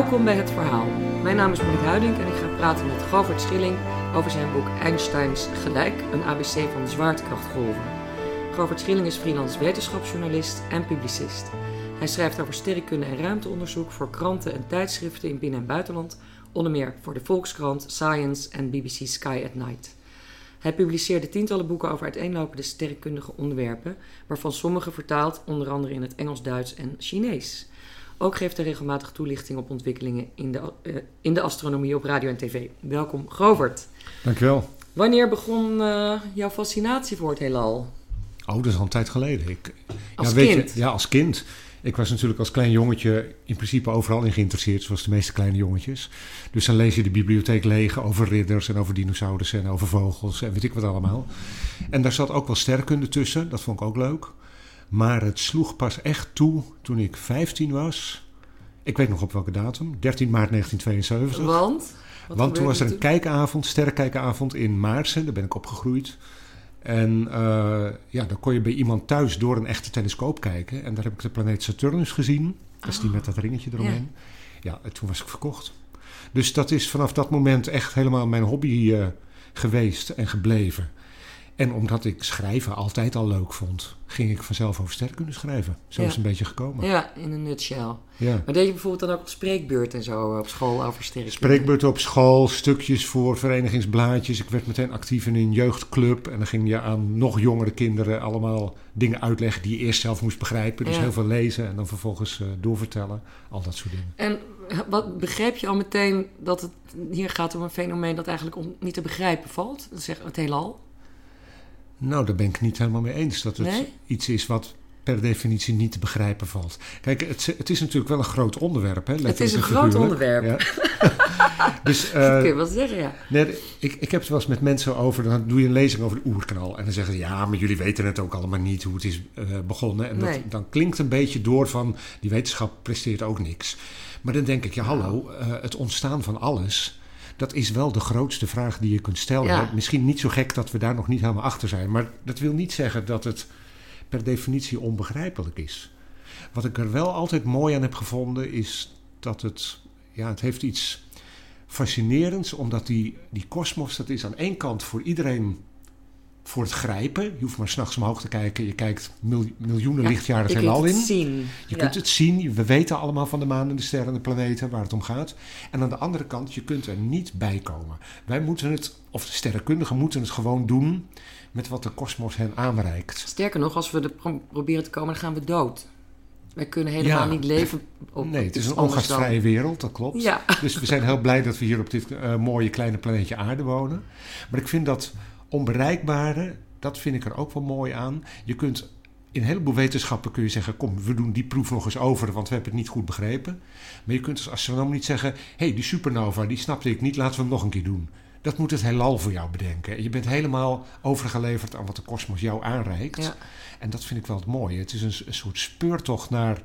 Welkom bij Het Verhaal. Mijn naam is Monique Huiding en ik ga praten met Govert Schilling over zijn boek Einsteins Gelijk, een ABC van zwaartekrachtgolven. Govert Schilling is freelance wetenschapsjournalist en publicist. Hij schrijft over sterrenkunde en ruimteonderzoek voor kranten en tijdschriften in binnen- en buitenland, onder meer voor de Volkskrant, Science en BBC Sky at Night. Hij publiceerde tientallen boeken over uiteenlopende sterrenkundige onderwerpen, waarvan sommige vertaald onder andere in het Engels, Duits en Chinees. Ook geeft hij regelmatig toelichting op ontwikkelingen in de, uh, in de astronomie op radio en tv. Welkom, Grovert. Dankjewel. Wanneer begon uh, jouw fascinatie voor het heelal? Oh, dat is al een tijd geleden. Ik, als ja, weet kind? Je, ja, als kind. Ik was natuurlijk als klein jongetje in principe overal in geïnteresseerd, zoals de meeste kleine jongetjes. Dus dan lees je de bibliotheek leeg over ridders en over dinosaurussen en over vogels en weet ik wat allemaal. En daar zat ook wel sterrenkunde tussen, dat vond ik ook leuk. Maar het sloeg pas echt toe toen ik 15 was. Ik weet nog op welke datum, 13 maart 1972. Want? Wat Want toen was er een toen? kijkavond, sterrenkijkavond in Maarsen, daar ben ik opgegroeid. En uh, ja, dan kon je bij iemand thuis door een echte telescoop kijken. En daar heb ik de planeet Saturnus gezien. Dat is die met dat ringetje eromheen. Ja. ja, en toen was ik verkocht. Dus dat is vanaf dat moment echt helemaal mijn hobby uh, geweest en gebleven. En omdat ik schrijven altijd al leuk vond, ging ik vanzelf over sterrenkunde schrijven. Zo Ja. is het een beetje gekomen. Ja, in een nutshell. Ja. Maar deed je bijvoorbeeld dan ook op spreekbeurt en zo op school over sterrenkunde? Spreekbeurten op school, stukjes voor verenigingsblaadjes. Ik werd meteen actief in een jeugdclub. En dan ging je aan nog jongere kinderen allemaal dingen uitleggen die je eerst zelf moest begrijpen. Dus Ja. heel veel lezen en dan vervolgens uh, doorvertellen. Al dat soort dingen. En wat begreep je al meteen dat het hier gaat om een fenomeen dat eigenlijk om niet te begrijpen valt? Zeg het heelal. Nou, daar ben ik niet helemaal mee eens. Dat het Nee? iets is wat per definitie niet te begrijpen valt. Kijk, het, het is natuurlijk wel een groot onderwerp. Hè, Het is een en groot onderwerp. Ja. dus, Dat eh, kun je wel zeggen, ja. Nee, ik, ik heb het wel eens met mensen over. Dan doe je een lezing over de oerknal. En dan zeggen ze: Ja, maar jullie weten het ook allemaal niet hoe het is eh, begonnen. En Nee. dat, dan klinkt een beetje door van. Die wetenschap presteert ook niks. Maar dan denk ik: Ja, hallo, eh, het ontstaan van alles. Dat is wel de grootste vraag die je kunt stellen. Ja. Misschien niet zo gek dat we daar nog niet helemaal achter zijn. Maar dat wil niet zeggen dat het per definitie onbegrijpelijk is. Wat ik er wel altijd mooi aan heb gevonden is dat het. Ja, het heeft iets fascinerends, omdat die, die kosmos, dat is aan één kant voor iedereen voor het grijpen. Je hoeft maar s'nachts omhoog te kijken. Je kijkt mil- miljoenen Ja, lichtjaren het heelal kunt in. het zien. Je Ja. kunt het zien. We weten allemaal van de maan en de sterren en de planeten waar het om gaat. En aan de andere kant, je kunt er niet bij komen. Wij moeten het, of de sterrenkundigen moeten het gewoon doen met wat de kosmos hen aanreikt. Sterker nog, als we er pro- proberen te komen, dan gaan we dood. Wij kunnen helemaal Ja. niet leven op nee, het is een ongastvrije wereld, dat klopt. Ja, Dus we zijn heel blij dat we hier op dit eh, mooie kleine planeetje aarde wonen. Maar ik vind dat onbereikbare, dat vind ik er ook wel mooi aan. Je kunt in een heleboel wetenschappen kun je zeggen... kom, we doen die proef nog eens over, want we hebben het niet goed begrepen. Maar je kunt als astronoom niet zeggen... hé, hey, die supernova, die snapte ik niet, laten we hem nog een keer doen. Dat moet het heelal voor jou bedenken. En Je bent helemaal overgeleverd aan wat de kosmos jou aanreikt. ja. En dat vind ik wel het mooie. Het is een, een soort speurtocht naar,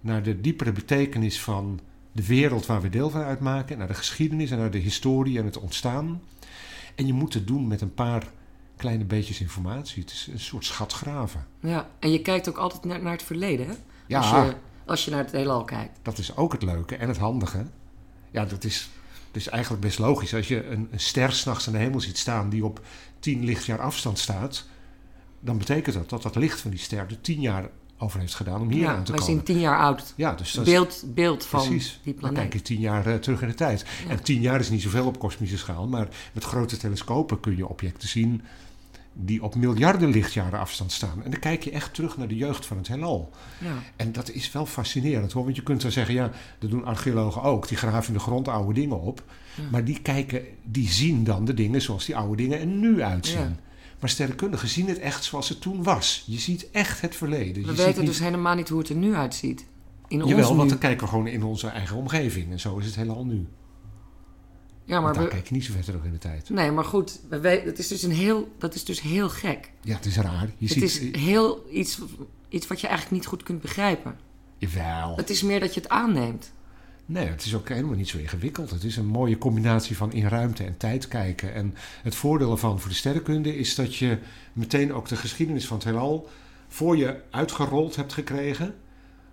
naar de diepere betekenis van de wereld waar we deel van uitmaken. Naar de geschiedenis en naar de historie en het ontstaan. En je moet het doen met een paar kleine beetjes informatie. Het is een soort schatgraven. ja. En je kijkt ook altijd naar, naar het verleden, hè? Ja, Als, je, als je naar het heelal kijkt. dat is ook het leuke en het handige. Ja, dat is, dat is eigenlijk best logisch. Als je een, een ster s'nachts aan de hemel ziet staan die op 10 lichtjaar afstand staat... dan betekent dat dat dat licht van die ster er 10 jaar over heeft gedaan om hier ja, aan te wij komen. zien tien jaar oud. Ja, dus dat is Beeld, beeld van Precies. die Dan planeet. kijk je tien jaar eh, terug in de tijd. Ja. En tien jaar is niet zoveel op kosmische schaal, maar met grote telescopen kun je objecten zien die op miljarden lichtjaren afstand staan. En dan kijk je echt terug naar de jeugd van het heelal. Ja. En dat is wel fascinerend hoor, want je kunt dan zeggen, ja, dat doen archeologen ook. Die graven in de grond oude dingen op. Ja. Maar die kijken, die zien dan de dingen zoals die oude dingen er nu uitzien. Maar sterrenkundigen zien het echt zoals het toen was. Je ziet echt het verleden. We je ziet weten niet- dus helemaal niet hoe het er nu uitziet. In ons Jawel, want dan kijken we gewoon in onze eigen omgeving. En zo is het heelal nu. Ja, maar daar we, kijk je niet zo ver terug in de tijd. nee, maar goed, we weten, het is dus een heel, dat is dus heel gek. Ja, het is raar. Je het ziet... is heel iets, iets wat je eigenlijk niet goed kunt begrijpen. Jawel. Het is meer dat je het aanneemt. Nee, het is ook helemaal niet zo ingewikkeld. Het is een mooie combinatie van in ruimte en tijd kijken. En het voordeel ervan voor de sterrenkunde is dat je meteen ook de geschiedenis van het heelal voor je uitgerold hebt gekregen.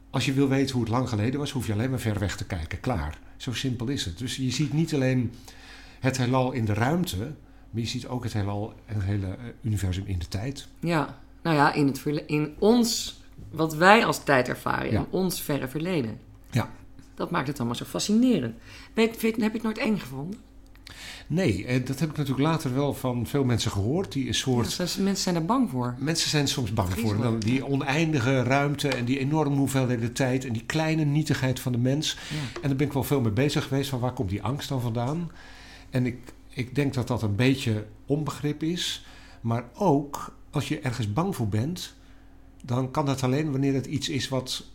als je wil weten hoe het lang geleden was, hoef je alleen maar ver weg te kijken. Klaar. Zo simpel is het. Dus je ziet niet alleen het heelal in de ruimte, maar je ziet ook het heelal en het hele eh, universum in de tijd. Ja, nou ja, in, het in ons, wat wij als tijd ervaren, Ja. in ons verre verleden. Dat maakt het allemaal zo fascinerend. Vind- heb je het nooit eng gevonden? Nee, eh, dat heb ik natuurlijk later wel van veel mensen gehoord. Die een soort. mensen zijn er bang voor. Mensen zijn soms bang voor. Dan die oneindige ruimte en die enorme hoeveelheden tijd en die kleine nietigheid van de mens. Ja. En daar ben ik wel veel mee bezig geweest van waar komt die angst dan vandaan. En ik, ik denk dat dat een beetje onbegrip is. Maar ook als je ergens bang voor bent, dan kan dat alleen wanneer het iets is wat,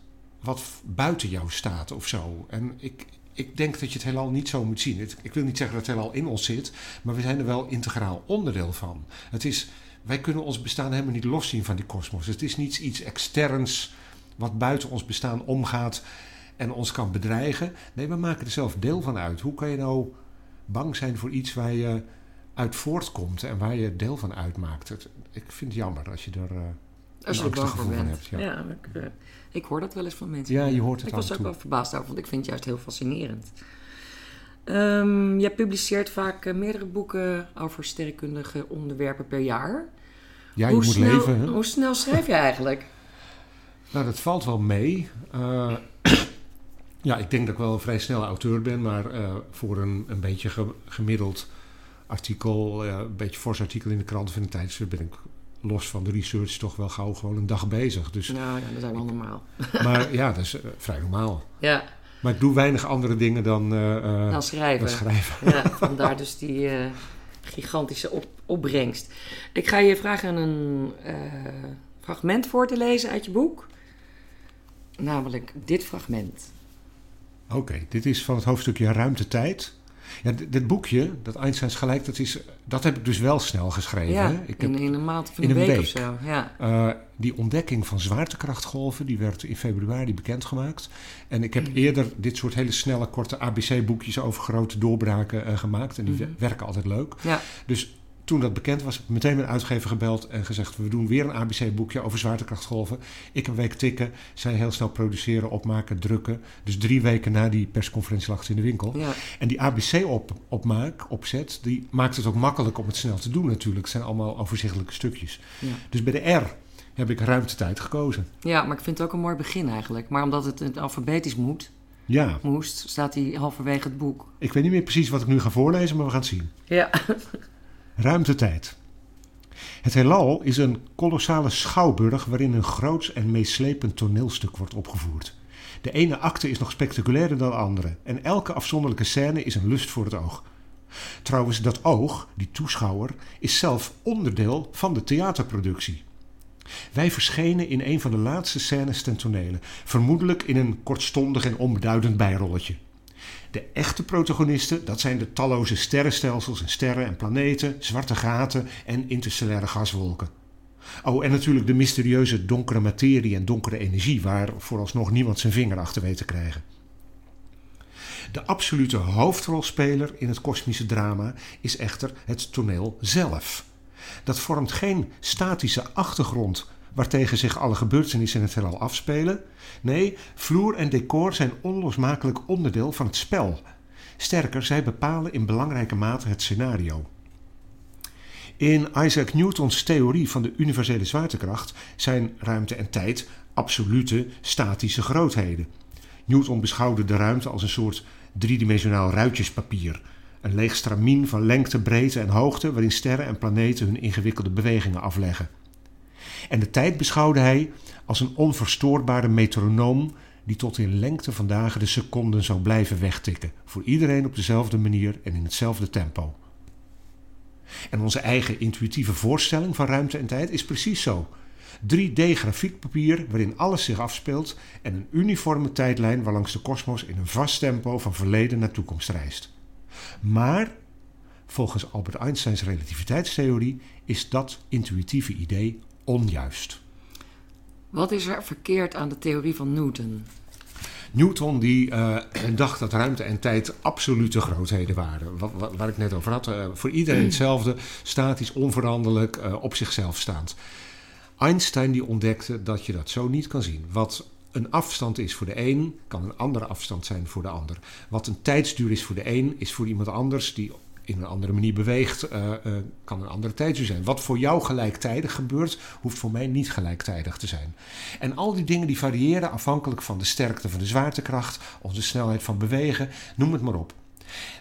wat buiten jou staat of zo. En ik, ik denk dat je het heelal niet zo moet zien. Het- ik wil niet zeggen dat het heelal in ons zit, maar we zijn er wel integraal onderdeel van. Het is, wij kunnen ons bestaan helemaal niet loszien van die kosmos. Het is niet iets externs wat buiten ons bestaan omgaat en ons kan bedreigen. Nee, we maken er zelf deel van uit. Hoe kan je nou bang zijn voor iets waar je uit voortkomt en waar je deel van uitmaakt? Het- ik vind het jammer als je er. eh, Als je er angstig bang voor bent. hebt, ja. ja, ik, ik hoor dat wel eens van mensen. ja, je hoort het Ik was ook toe. wel verbaasd over, want ik vind het juist heel fascinerend. Ehm jij publiceert vaak eh, meerdere boeken over sterrenkundige onderwerpen per jaar. Ja, je hoe, moet snel, leven. Hè? hoe snel schrijf je eigenlijk? Nou, dat valt wel mee. Eh, ja, ik denk dat ik wel een vrij snelle auteur ben, maar eh, voor een, een beetje ge- gemiddeld artikel, een beetje fors artikel in de krant of in een tijdschrift, ben ik los van de research toch wel gauw gewoon een dag bezig. Dus, nou ja, dat is ook wel normaal. maar ja, dat is eh, vrij normaal. Ja, Maar ik doe weinig andere dingen dan, eh, eh, dan schrijven. dan schrijven. Ja, vandaar dus die gigantische op, opbrengst. Ik ga je vragen een fragment voor te lezen uit je boek. Namelijk dit fragment. Oké, dit is van het hoofdstukje Ruimtetijd. Ja, dit, dit boekje, dat Einsteins gelijk, dat, is, dat heb ik dus wel snel geschreven. Ja? Ik heb in, in een maand of in, in een een week, week. of zo. Ja. Eh, die ontdekking van zwaartekrachtgolven, die werd in februari bekendgemaakt. En ik heb eerder dit soort hele snelle, korte ABC-boekjes over grote doorbraken eh, gemaakt. En die Mhm. we- werken altijd leuk. Ja. Dus toen dat bekend was, heb ik meteen mijn uitgever gebeld en gezegd: We doen weer een ABC-boekje over zwaartekrachtgolven. Ik een week tikken, zij heel snel produceren, opmaken, drukken. Dus drie weken na die persconferentie lag het in de winkel. Ja. En die ABC-opmaak, opzet, die maakt het ook makkelijk om het snel te doen natuurlijk. Het zijn allemaal overzichtelijke stukjes. Ja. Dus bij de R heb ik ruimtetijd gekozen. ja, maar ik vind het ook een mooi begin eigenlijk. Maar omdat het, het alfabetisch moet, Ja, moest, staat hij halverwege het boek. ik weet niet meer precies wat ik nu ga voorlezen, maar we gaan het zien. Ja. Ruimtetijd. Het heelal is een kolossale schouwburg waarin een groots en meeslepend toneelstuk wordt opgevoerd. De ene acte is nog spectaculairder dan de andere en elke afzonderlijke scène is een lust voor het oog. Trouwens, dat oog, die toeschouwer, is zelf onderdeel van de theaterproductie. Wij verschenen in een van de laatste scènes ten tonele, vermoedelijk in een kortstondig en onbeduidend bijrolletje. De echte protagonisten, dat zijn de talloze sterrenstelsels en sterren en planeten, zwarte gaten en interstellaire gaswolken. Oh, en natuurlijk de mysterieuze donkere materie en donkere energie, waar vooralsnog niemand zijn vinger achter weet te krijgen. De absolute hoofdrolspeler in het kosmische drama is echter het toneel zelf. Dat vormt geen statische achtergrond waartegen zich alle gebeurtenissen in het heelal afspelen. Nee, vloer en decor zijn onlosmakelijk onderdeel van het spel. Sterker, zij bepalen in belangrijke mate het scenario. In Isaac Newtons theorie van de universele zwaartekracht zijn ruimte en tijd absolute statische grootheden. Newton beschouwde de ruimte als een soort driedimensionaal ruitjespapier. Een leeg stramien van lengte, breedte en hoogte waarin sterren en planeten hun ingewikkelde bewegingen afleggen. En de tijd beschouwde hij als een onverstoorbare metronoom die tot in lengte van dagen de seconden zou blijven wegtikken, voor iedereen op dezelfde manier en in hetzelfde tempo. En onze eigen intuïtieve voorstelling van ruimte en tijd is precies zo. 3D-grafiekpapier waarin alles zich afspeelt en een uniforme tijdlijn waarlangs de kosmos in een vast tempo van verleden naar toekomst reist. Maar, volgens Albert Einsteins relativiteitstheorie, is dat intuïtieve idee onjuist. Wat is er verkeerd aan de theorie van Newton? Newton die eh, dacht dat ruimte en tijd absolute grootheden waren. Wat, wat- waar ik net over had. eh, voor iedereen hetzelfde, statisch, onveranderlijk, eh, op zichzelf staand. Einstein die ontdekte dat je dat zo niet kan zien. Wat een afstand is voor de een, kan een andere afstand zijn voor de ander. Wat een tijdsduur is voor de een, is voor iemand anders die in een andere manier beweegt, uh, uh, kan een andere tijdsduur zijn. Wat voor jou gelijktijdig gebeurt, hoeft voor mij niet gelijktijdig te zijn. En al die dingen die variëren afhankelijk van de sterkte van de zwaartekracht, onze snelheid van bewegen, noem het maar op.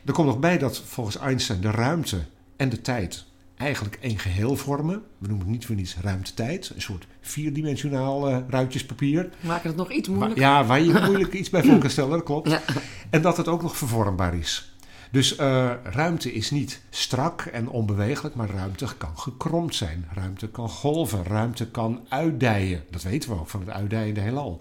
Er komt nog bij dat volgens Einstein de ruimte en de tijd eigenlijk één geheel vormen. We noemen het niet voor niets ruimte-tijd. Een soort vierdimensionaal uh, ruitjespapier. Maken het nog iets moeilijker? Ja, waar je moeilijk iets bij voor kan stellen, dat klopt. Ja. En dat het ook nog vervormbaar is. Dus uh, ruimte is niet strak en onbewegelijk, maar ruimte kan gekromd zijn. Ruimte kan golven, ruimte kan uitdijen. Dat weten we ook van het uitdijende heelal.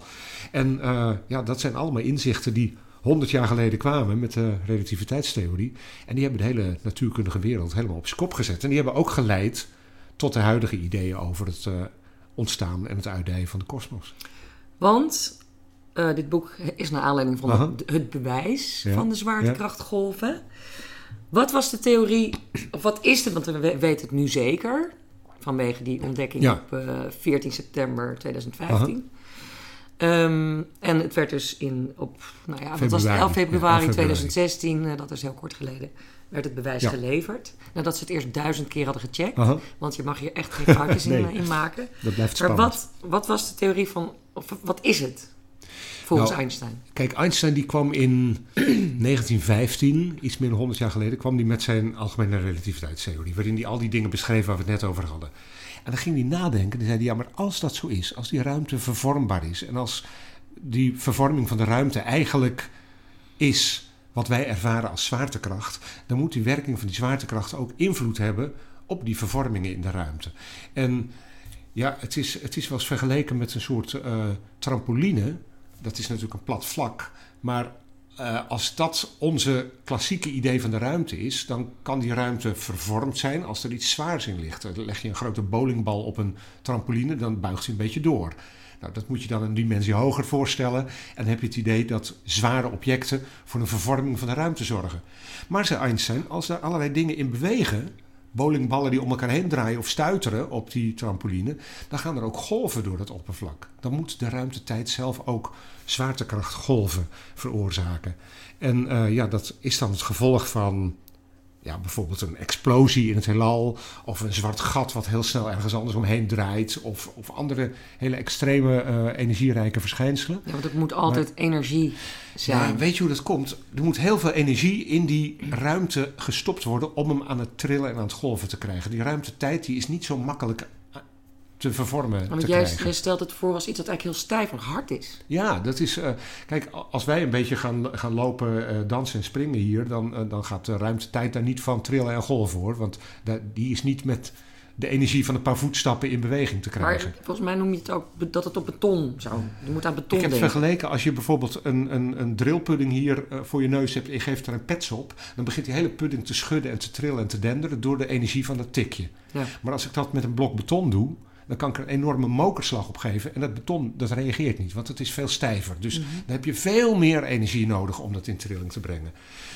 En uh, ja, dat zijn allemaal inzichten die 100 jaar geleden kwamen met de relativiteitstheorie. En die hebben de hele natuurkundige wereld helemaal op zijn kop gezet. En die hebben ook geleid tot de huidige ideeën over het uh, ontstaan en het uitdijen van de kosmos. Want uh, dit boek is naar aanleiding van het bewijs ja. van de zwaartekrachtgolven. Wat was de theorie, of wat is het, want we weten het nu zeker, vanwege die ontdekking ja. op uh, 14 september 2015. Uh-huh. Um, en het werd dus in, op, nou ja, was het, 11 februari, ja, 2016, uh, dat is heel kort geleden, werd het bewijs ja. geleverd. Nadat ze het eerst duizend keer hadden gecheckt. Want je mag hier echt geen foutjes nee. in, in, maken. Dat blijft spannend. Maar wat, wat was de theorie van, of wat is het? Volgens nou, Einstein. Kijk, Einstein die kwam in 1915, iets meer dan 100 jaar geleden, kwam die met zijn algemene relativiteitstheorie. Waarin hij al die dingen beschreef waar we het net over hadden. En dan ging hij nadenken en zei hij, ja, maar als dat zo is, als die ruimte vervormbaar is en als die vervorming van de ruimte eigenlijk is wat wij ervaren als zwaartekracht, dan moet die werking van die zwaartekracht ook invloed hebben op die vervormingen in de ruimte. En ja, het is, het is wel eens vergeleken met een soort uh, trampoline. Dat is natuurlijk een plat vlak, maar uh, als dat onze klassieke idee van de ruimte is, dan kan die ruimte vervormd zijn als er iets zwaars in ligt. Leg je een grote bowlingbal op een trampoline, dan buigt hij een beetje door. Nou, dat moet je dan een dimensie hoger voorstellen. En dan heb je het idee dat zware objecten voor een vervorming van de ruimte zorgen. Maar zei Einstein, als er allerlei dingen in bewegen, bowlingballen die om elkaar heen draaien of stuiteren op die trampoline, dan gaan er ook golven door het oppervlak. Dan moet de ruimtetijd zelf ook zwaartekrachtgolven veroorzaken. En uh, ja, dat is dan het gevolg van ja, bijvoorbeeld een explosie in het heelal, of een zwart gat wat heel snel ergens anders omheen draait, of, of andere hele extreme uh, energierijke verschijnselen. Ja, want het moet altijd maar, energie zijn. Ja, weet je hoe dat komt? Er moet heel veel energie in die ruimte gestopt worden om hem aan het trillen en aan het golven te krijgen. Die ruimtetijd die is niet zo makkelijk te vervormen. Maar te jij, krijgen. stelt het voor als iets dat eigenlijk heel stijf en hard is. Ja, dat is. Uh, kijk, als wij een beetje gaan, gaan lopen, uh, dansen en springen hier, dan, uh, dan gaat de ruimtetijd daar niet van trillen en golven hoor. Want da, die is niet met de energie van een paar voetstappen in beweging te krijgen. Maar volgens mij noem je het ook dat het op beton zou. Je moet aan beton Ik heb denken. vergeleken, als je bijvoorbeeld een, een, een drillpudding hier voor je neus hebt en je geeft er een pets op, dan begint die hele pudding te schudden en te trillen en te denderen door de energie van dat tikje. Ja. Maar als ik dat met een blok beton doe, dan kan ik er een enorme mokerslag op geven. En dat beton, dat reageert niet, want het is veel stijver. Dus mm-hmm. dan heb je veel meer energie nodig om dat in trilling te brengen.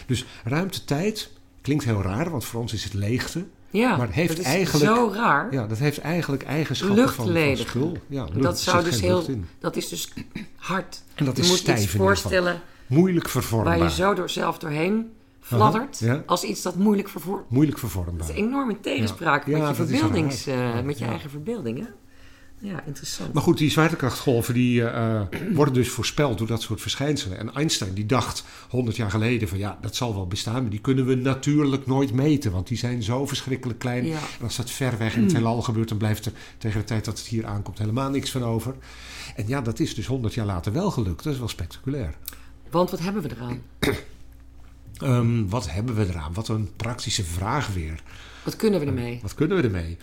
Dus ruimte-tijd klinkt heel raar, want voor ons is het leegte. Ja, maar heeft dat is eigenlijk, zo raar. Ja, dat heeft eigenlijk eigenschappen van, schul. Ja, lucht, dat, zou dus heel, dat is dus hard. En dat je is moet stijf iets voorstellen Moeilijk vervormbaar. waar je zo door zelf doorheen fladdert Aha, ja. als iets dat moeilijk vervormt. Moeilijk vervormbaar. Dat is enorm in tegenspraak Ja. met, je, verbeeldings, uh, met je eigen verbeelding. Hè? Ja, interessant. Maar goed, die zwaartekrachtgolven die, uh, worden dus voorspeld door dat soort verschijnselen. En Einstein die dacht 100 jaar geleden van ja, dat zal wel bestaan, maar die kunnen we natuurlijk nooit meten, want die zijn zo verschrikkelijk klein. Ja. En als dat ver weg in het heelal gebeurt, dan blijft er tegen de tijd dat het hier aankomt helemaal niks van over. En ja, dat is dus 100 jaar later wel gelukt. Dat is wel spectaculair. Want wat hebben we eraan? Um, wat hebben we eraan? Wat een praktische vraag weer. Wat kunnen we ermee? Wat kunnen we ermee?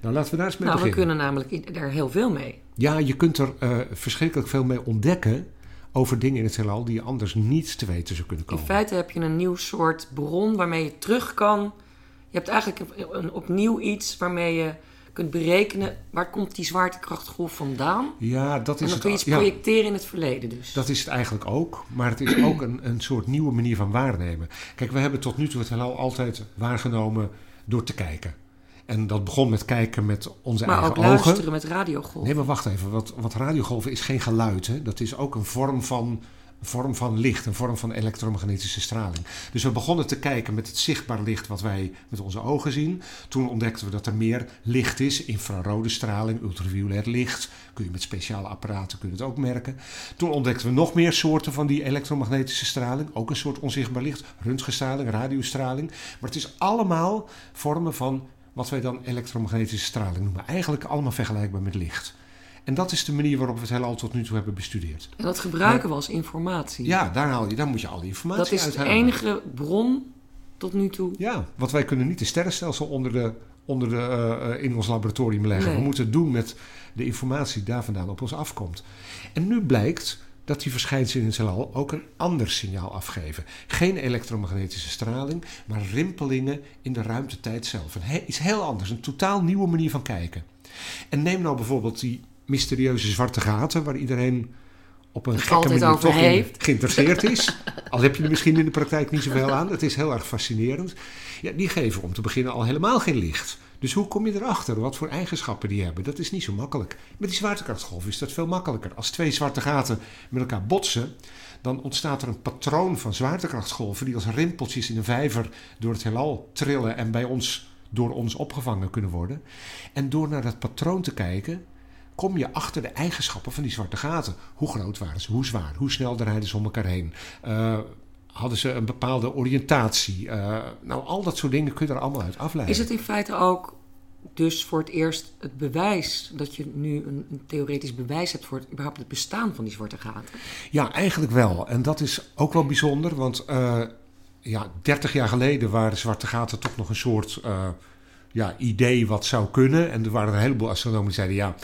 Nou, laten we daar eens mee nou, we beginnen. kunnen namelijk daar heel veel mee. Ja, je kunt er uh, verschrikkelijk veel mee ontdekken over dingen in het heelal die je anders niet te weten zou kunnen komen. In feite heb je een nieuw soort bron waarmee je terug kan. Je hebt eigenlijk een, een, opnieuw iets waarmee je kunt berekenen waar komt die zwaartekrachtgolf vandaan. Ja, dat is en dan kun je iets ja, projecteren in het verleden dus. dat is het eigenlijk ook. Maar het is ook een, een soort nieuwe manier van waarnemen. Kijk, we hebben tot nu toe het heelal altijd waargenomen door te kijken. En dat begon met kijken met onze Maar eigen ook ogen. luisteren met radiogolven. Nee, maar wacht even. Wat, wat radiogolven is geen geluid. Hè? Dat is ook een vorm van, een vorm van licht, een vorm van elektromagnetische straling. Dus we begonnen te kijken met het zichtbaar licht wat wij met onze ogen zien. Toen ontdekten we dat er meer licht is. Infrarode straling, ultraviolet licht. Kun je met speciale apparaten kun het ook merken. Toen ontdekten we nog meer soorten van die elektromagnetische straling. Ook een soort onzichtbaar licht. Röntgenstraling, radiostraling. Maar het is allemaal vormen van wat wij dan elektromagnetische straling noemen. Eigenlijk allemaal vergelijkbaar met licht. En dat is de manier waarop we het heelal tot nu toe hebben bestudeerd. En dat gebruiken we als informatie. Ja, daar, haal je, daar moet je al die informatie dat is uit de enige bron tot nu toe. Ja, want wij kunnen niet de sterrenstelsel onder de, onder de, eh, eh, in ons laboratorium leggen. Nee. We moeten het doen met de informatie die daar vandaan op ons afkomt. En nu blijkt dat die verschijnselen in het heelal ook een ander signaal afgeven. Geen elektromagnetische straling, maar rimpelingen in de ruimtetijd zelf. Een he- iets heel anders, een totaal nieuwe manier van kijken. En neem nou bijvoorbeeld die mysterieuze zwarte gaten, waar iedereen op een gekke manier toch in geïnteresseerd is. Al heb je er misschien in de praktijk niet zoveel aan. Het is heel erg fascinerend. Ja, die geven om te beginnen al helemaal geen licht. Dus hoe kom je erachter? Wat voor eigenschappen die hebben? Dat is niet zo makkelijk. Met die zwaartekrachtgolf is dat veel makkelijker. Als twee zwarte gaten met elkaar botsen, dan ontstaat er een patroon van zwaartekrachtgolven die als rimpeltjes in een vijver door het heelal trillen en bij ons door ons opgevangen kunnen worden. En door naar dat patroon te kijken, kom je achter de eigenschappen van die zwarte gaten. Hoe groot waren ze? Hoe zwaar? Hoe snel rijden ze om elkaar heen? Eh, hadden ze een bepaalde oriëntatie? Eh, nou, al dat soort dingen kun je er allemaal uit afleiden. Is het in feite ook dus voor het eerst het bewijs dat je nu een, een theoretisch bewijs hebt voor het, überhaupt het bestaan van die zwarte gaten? Ja, eigenlijk wel. En dat is ook wel bijzonder, want eh, ja, 30 jaar geleden waren zwarte gaten toch nog een soort ja, idee wat zou kunnen. En er waren een heleboel astronomen die zeiden ja,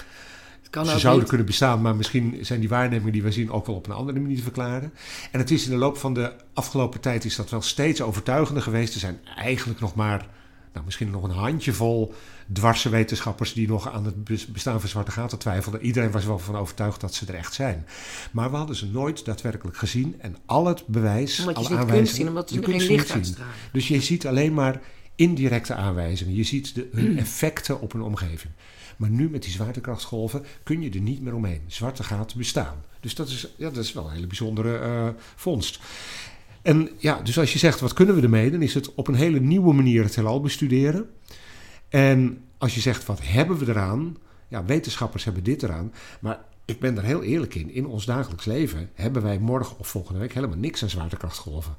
kan ze zouden niet. kunnen bestaan, maar misschien zijn die waarnemingen die we zien ook wel op een andere manier te verklaren. En het is in de loop van de afgelopen tijd is dat wel steeds overtuigender geweest. Er zijn eigenlijk nog maar, nou, misschien nog een handjevol dwarse wetenschappers die nog aan het bes- bestaan van zwarte gaten twijfelden. Iedereen was wel van overtuigd dat ze er echt zijn. Maar we hadden ze nooit daadwerkelijk gezien. En al het bewijs, Omdat je alle aanwijzingen, zien, omdat je kunt licht zien. uitstralen. Dus je ziet alleen maar indirecte aanwijzingen. Je ziet de, hun effecten op een omgeving. Maar nu met die zwaartekrachtsgolven kun je er niet meer omheen. Zwarte gaten bestaan. Dus dat is, ja, dat is wel een hele bijzondere eh, vondst. En ja, dus als je zegt wat kunnen we ermee, dan is het op een hele nieuwe manier het heelal bestuderen. En als je zegt wat hebben we eraan, ja, wetenschappers hebben dit eraan. Maar ik ben er heel eerlijk in. In ons dagelijks leven hebben wij morgen of volgende week helemaal niks aan zwaartekrachtgolven.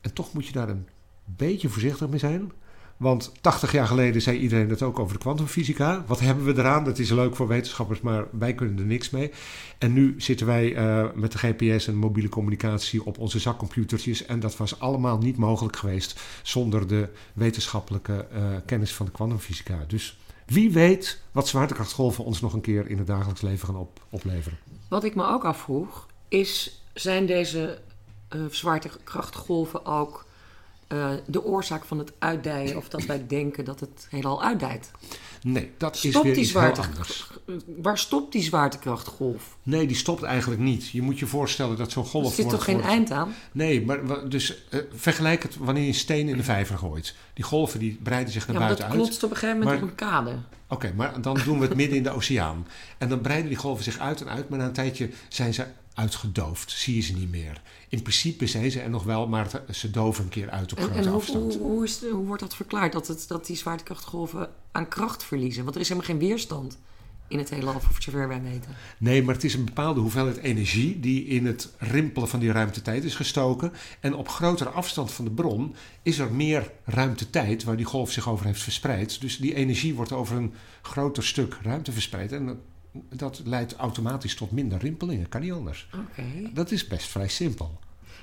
En toch moet je daar een beetje voorzichtig mee zijn. Want 80 jaar geleden zei iedereen dat ook over de kwantumfysica. Wat hebben we eraan? Dat is leuk voor wetenschappers, maar wij kunnen er niks mee. En nu zitten wij eh, met de GPS en mobiele communicatie op onze zakcomputertjes. En dat was allemaal niet mogelijk geweest zonder de wetenschappelijke eh, kennis van de kwantumfysica. Dus wie weet wat zwaartekrachtgolven ons nog een keer in het dagelijks leven gaan op, opleveren. Wat ik me ook afvroeg, is zijn deze eh zwaartekrachtgolven ook eh, de oorzaak van het uitdijen of dat wij denken dat het heelal uitdijt? Nee, dat is weer die iets zwaarte-. Waar stopt die zwaartekrachtgolf? Nee, die stopt eigenlijk niet. Je moet je voorstellen dat zo'n golf Er zit toch geen wordt- eind aan? Nee, maar dus eh, vergelijk het wanneer je een steen in de vijver gooit. Die golven die breiden zich naar Ja, dat buiten uit. klotst op een gegeven moment Maar- op een kade. Oké, maar dan doen we het midden in de oceaan. En dan breiden die golven zich uit en uit, maar na een tijdje zijn ze uitgedoofd. Zie je ze niet meer. In principe zijn ze er nog wel, maar ze doven een keer uit op En, grote en hoe, afstand. hoe, hoe, is, hoe wordt dat verklaard? Dat, het, dat die zwaartekrachtgolven aan kracht verliezen? Want er is helemaal geen weerstand in het heelal, voor zover wij weten. Nee, maar het is een bepaalde hoeveelheid energie die in het rimpelen van die ruimtetijd is gestoken. En op grotere afstand van de bron is er meer ruimtetijd waar die golf zich over heeft verspreid. Dus die energie wordt over een groter stuk ruimte verspreid. En dat, leidt automatisch tot minder rimpelingen. Kan niet anders. Oké. Dat is best vrij simpel.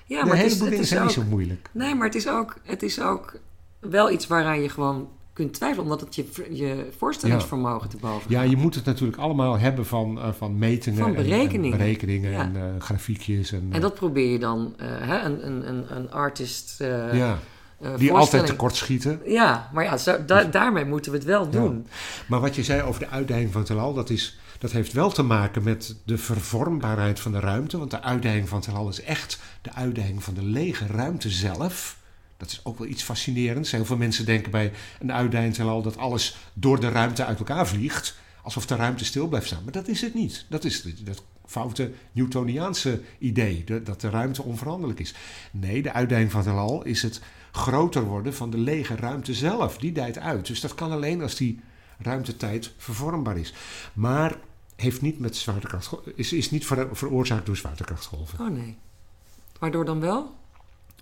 Ja, de maar het hele is, het is zijn ook, niet zo moeilijk. Nee, maar het is, ook, het is ook wel iets waaraan je gewoon kunt twijfelen, omdat het je, je voorstellingsvermogen te boven Ja, gaat. je moet het natuurlijk allemaal hebben van, eh, van metingen Van en- en, berekeningen. berekeningen Ja. en eh, grafiekjes. En, En dat probeer je dan, eh, hè, een, een, een, een artist eh ja, eh, die altijd voorstelling- tekortschieten. Ja, maar ja, zo, da- daarmee moeten we het wel doen. Maar wat je zei over de uitdijing van het heelal, dat, is, dat heeft wel te maken met de vervormbaarheid van de ruimte. Want de uitdijing van het heelal is echt de uitdijing van de lege ruimte zelf. Dat is ook wel iets fascinerends. Heel veel mensen denken bij een uitdijnheelal dat alles door de ruimte uit elkaar vliegt. Alsof de ruimte stil blijft staan. Maar dat is het niet. Dat is dat foute Newtoniaanse idee. Dat de ruimte onveranderlijk is. Nee, de uitdijning van het heelal is het groter worden van de lege ruimte zelf. Die dijt uit. Dus dat kan alleen als die ruimtetijd vervormbaar is. Maar heeft niet met zwaartekracht, is, is niet veroorzaakt door zwaartekrachtgolven. Oh nee. Waardoor dan wel?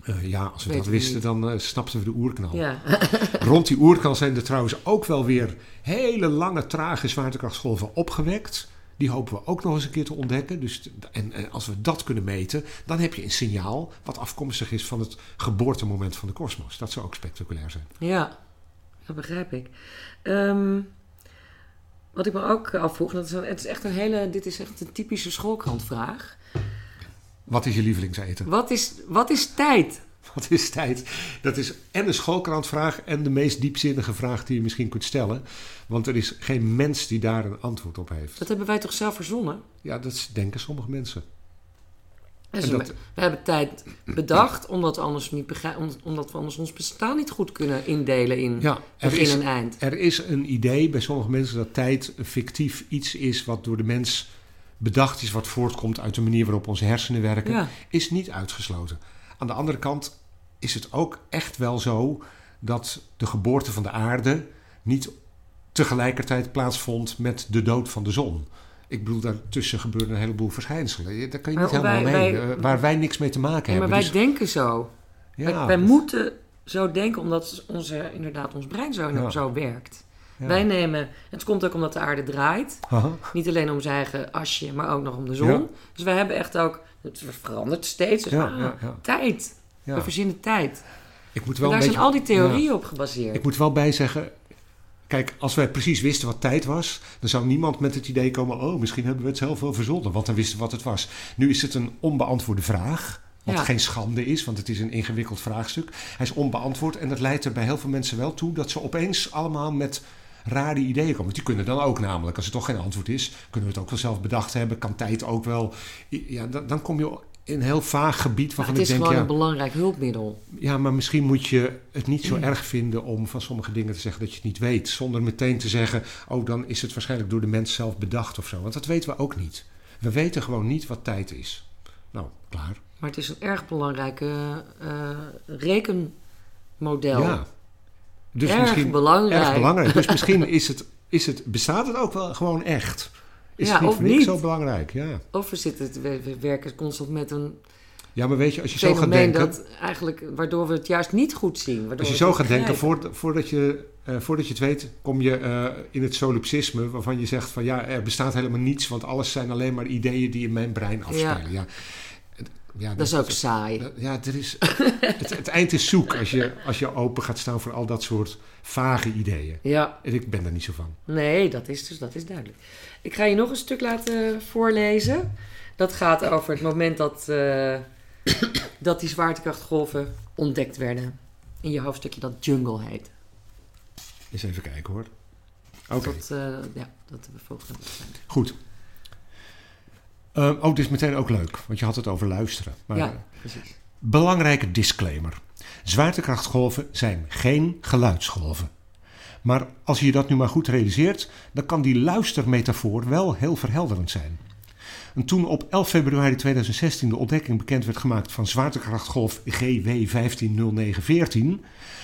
Uh, ja, als we dat wisten, dan uh, snapten we de oerknal. Ja. Rond die oerknal zijn er trouwens ook wel weer hele lange, trage zwaartekrachtsgolven opgewekt. Die hopen we ook nog eens een keer te ontdekken. Dus, en, en, als we dat kunnen meten, dan heb je een signaal wat afkomstig is van het geboortemoment van de kosmos. Dat zou ook spectaculair zijn. Ja, dat begrijp ik. Um, wat ik me ook afvroeg, dat is het is echt een hele, dit is echt een typische schoolkrantvraag. Wat is je lievelingseten? Wat is, wat is tijd? Wat is tijd? Dat is en een schoolkrantvraag en de meest diepzinnige vraag die je misschien kunt stellen. Want er is geen mens die daar een antwoord op heeft. Dat hebben wij toch zelf verzonnen? Ja, dat denken sommige mensen. Dus dat... We hebben tijd bedacht omdat we, anders niet omdat we anders ons bestaan niet goed kunnen indelen in ja, begin is, en eind. Er is een idee bij sommige mensen dat tijd een fictief iets is wat door de mens bedacht is, wat voortkomt uit de manier waarop onze hersenen werken, is niet uitgesloten. Aan de andere kant is het ook echt wel zo dat de geboorte van de aarde niet tegelijkertijd plaatsvond met de dood van de zon. Ik bedoel, daartussen gebeuren een heleboel verschijnselen. Daar kan je niet helemaal mee, eh, waar wij niks mee te maken hebben. Maar wij dus- denken zo. Ja, wij, moeten zo denken omdat onze, inderdaad ons brein zo, zo werkt. Wij nemen, het komt ook omdat de aarde draait. Niet alleen om zijn eigen asje, maar ook nog om de zon. Dus wij hebben echt ook, het verandert steeds. Dus, ah, tijd. We verzinnen tijd. Ik moet wel daar zijn al die theorieën op gebaseerd. Ik moet wel bij zeggen, Kijk, als wij precies wisten wat tijd was, dan zou niemand met het idee komen: oh, misschien hebben we het zelf wel verzonnen, want dan wisten we wat het was. Nu is het een onbeantwoorde vraag. Wat geen schande is, want het is een ingewikkeld vraagstuk. Hij is onbeantwoord en dat leidt er bij heel veel mensen wel toe dat ze opeens allemaal met rare ideeën komen. Die kunnen dan ook namelijk, als er toch geen antwoord is, kunnen we het ook wel zelf bedacht hebben. Kan tijd ook wel. Ja, dan, dan kom je een heel vaag gebied waarvan ik denk... Het is gewoon een belangrijk hulpmiddel. Ja, maar misschien moet je het niet zo erg vinden om van sommige dingen te zeggen dat je het niet weet. Zonder meteen te zeggen, oh dan is het waarschijnlijk door de mens zelf bedacht of zo. Want dat weten we ook niet. We weten gewoon niet wat tijd is. Nou, klaar. Maar het is een erg belangrijk uh, rekenmodel. Ja. Dus erg misschien, belangrijk. Erg belangrijk. Dus misschien is het, is het, bestaat het ook wel gewoon echt. Is ja, niet niet. zo belangrijk, ja. Of we, zitten, we, we werken constant met een ja, maar weet je, als je zo gaat denken... Dat eigenlijk, waardoor we het juist niet goed zien. Als je zo gaat denken, voordat, je, uh, voordat je het weet... kom je uh, in het solipsisme waarvan je zegt van... ja, er bestaat helemaal niets... want alles zijn alleen maar ideeën die in mijn brein afspelen. Ja. ja. dat, is ook saai. ja, er is, het, het, eind is zoek als je, als je open gaat staan voor al dat soort vage ideeën. Ja. En ik ben daar niet zo van. Nee, dat is dus dat is duidelijk. Ik ga je nog een stuk laten voorlezen. Dat gaat over het moment dat, uh, dat die zwaartekrachtgolven ontdekt werden. In je hoofdstukje dat Jungle heet. Eens even kijken hoor. Oké. Dat, uh, ja, dat we volgende zijn. Goed. Uh, oh, dit is meteen ook leuk, want je had het over luisteren. Maar, ja, precies. Belangrijke disclaimer. Zwaartekrachtgolven zijn geen geluidsgolven. Maar als je dat nu maar goed realiseert, dan kan die luistermetafoor wel heel verhelderend zijn. En toen op 11 februari 2016 de ontdekking bekend werd gemaakt van zwaartekrachtgolf GW150914,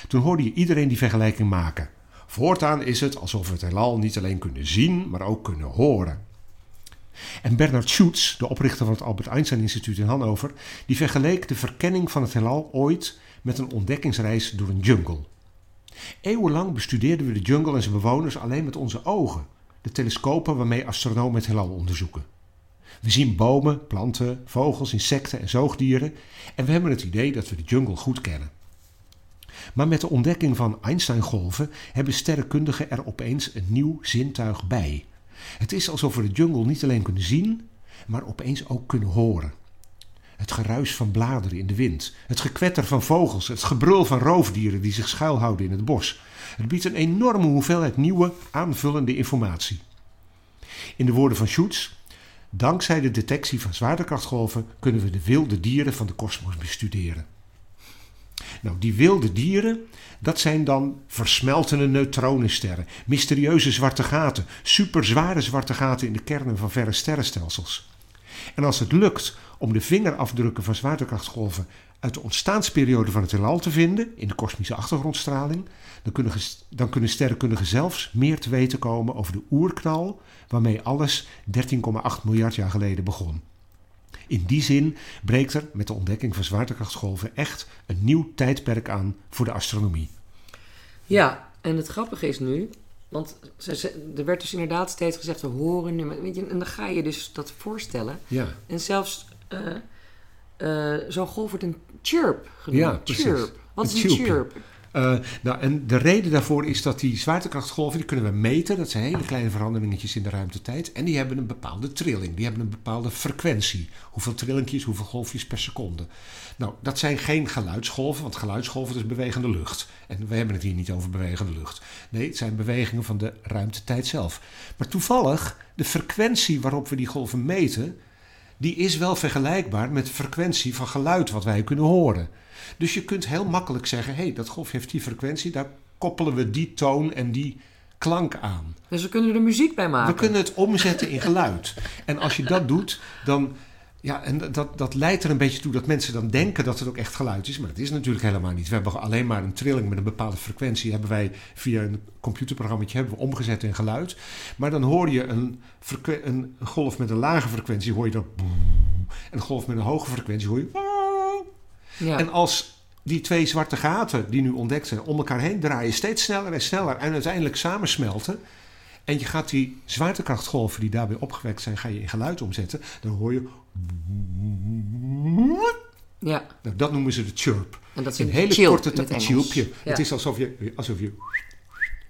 toen hoorde je iedereen die vergelijking maken. Voortaan is het alsof we het heelal niet alleen kunnen zien, maar ook kunnen horen. En Bernard Schutz, de oprichter van het Albert Einstein Instituut in Hannover, die vergeleek de verkenning van het heelal ooit met een ontdekkingsreis door een jungle. Eeuwenlang bestudeerden we de jungle en zijn bewoners alleen met onze ogen, de telescopen waarmee astronomen het heelal onderzoeken. We zien bomen, planten, vogels, insecten en zoogdieren en we hebben het idee dat we de jungle goed kennen. Maar met de ontdekking van Einstein-golven hebben sterrenkundigen er opeens een nieuw zintuig bij. Het is alsof we de jungle niet alleen kunnen zien, maar opeens ook kunnen horen. Het geruis van bladeren in de wind, het gekwetter van vogels, het gebrul van roofdieren die zich schuilhouden in het bos. Het biedt een enorme hoeveelheid nieuwe, aanvullende informatie. In de woorden van Schutz, dankzij de detectie van zwaartekrachtgolven kunnen we de wilde dieren van de kosmos bestuderen. Nou, die wilde dieren, dat zijn dan versmeltende neutronensterren, mysterieuze zwarte gaten, superzware zwarte gaten in de kernen van verre sterrenstelsels. En als het lukt om de vingerafdrukken van zwaartekrachtgolven uit de onstaansperiode van het heelal te vinden, in de kosmische achtergrondstraling, dan kunnen, dan kunnen sterrenkundigen zelfs meer te weten komen over de oerknal waarmee alles 13,8 miljard jaar geleden begon. In die zin breekt er met de ontdekking van zwaartekrachtsgolven echt een nieuw tijdperk aan voor de astronomie. Ja, en het grappige is nu, want er werd dus inderdaad steeds gezegd, we horen nu, weet je, en dan ga je dus dat voorstellen. Ja. En zelfs uh, uh, zo'n golf wordt een chirp genoemd. Ja, precies. Chirp. Wat is een chirp? Uh, nou, en de reden daarvoor is dat die zwaartekrachtgolven, die kunnen we meten. Dat zijn hele kleine veranderingetjes in de ruimtetijd. En die hebben een bepaalde trilling. Die hebben een bepaalde frequentie. Hoeveel trillingjes, hoeveel golfjes per seconde. Nou, dat zijn geen geluidsgolven, want geluidsgolven is bewegende lucht. En we hebben het hier niet over bewegende lucht. Nee, het zijn bewegingen van de ruimtetijd zelf. Maar toevallig, de frequentie waarop we die golven meten, die is wel vergelijkbaar met de frequentie van geluid wat wij kunnen horen. Dus je kunt heel makkelijk zeggen: hé, hey, dat golf heeft die frequentie, daar koppelen we die toon en die klank aan. Dus we kunnen er muziek bij maken. We kunnen het omzetten in geluid. en als je dat doet, dan. Ja, en dat, dat leidt er een beetje toe dat mensen dan denken dat het ook echt geluid is. Maar dat is natuurlijk helemaal niet. We hebben alleen maar een trilling met een bepaalde frequentie. Hebben wij via een computerprogramma hebben we omgezet in geluid. Maar dan hoor je een, een golf met een lage frequentie, hoor je dan. En een golf met een hoge frequentie hoor je. Ja. En als die twee zwarte gaten die nu ontdekt zijn om elkaar heen draaien, steeds sneller en sneller en uiteindelijk samensmelten. En je gaat die zwaartekrachtgolven die daarbij opgewekt zijn, ga je in geluid omzetten. Dan hoor je. Ja. Nou, dat noemen ze de chirp. En dat is een, een hele korte een chirpje. Ja. Het is alsof je, alsof je,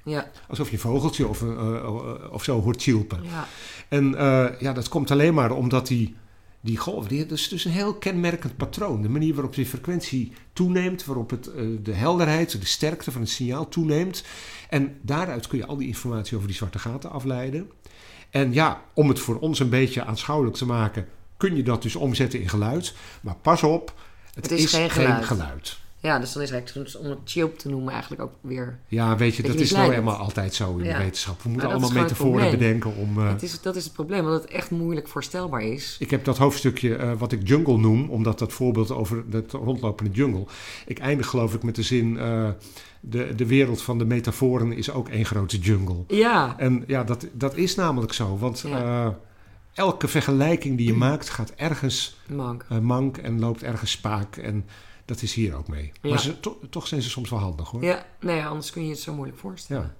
ja. alsof je een vogeltje of, uh, of zo hoort chilpen. Ja. En uh, ja, dat komt alleen maar omdat die die golf, die, dat is dus een heel kenmerkend patroon. De manier waarop die frequentie toeneemt, waarop het, uh, de helderheid, de sterkte van het signaal toeneemt. En daaruit kun je al die informatie over die zwarte gaten afleiden. En ja, om het voor ons een beetje aanschouwelijk te maken, kun je dat dus omzetten in geluid. Maar pas op, het, het is, is, geen geen geluid. Ja, dus dan is eigenlijk om het chip te noemen eigenlijk ook weer... Ja, weet je, dat is nou helemaal altijd zo in Ja. de wetenschap. We moeten allemaal metaforen bedenken om... eh, Het is, dat is het probleem, dat het echt moeilijk voorstelbaar is. Ik heb dat hoofdstukje eh, wat ik jungle noem, omdat dat voorbeeld over het rondlopende jungle. Ik eindig geloof ik met de zin: eh, de, de wereld van de metaforen is ook één grote jungle. Ja, En ja, dat, dat is namelijk zo, want Ja. elke vergelijking die je maakt gaat ergens mank. mank en loopt ergens spaak. En dat is hier ook mee. Ja. Maar ze, to- toch zijn ze soms wel handig hoor. Ja, nee, anders kun je het zo moeilijk voorstellen.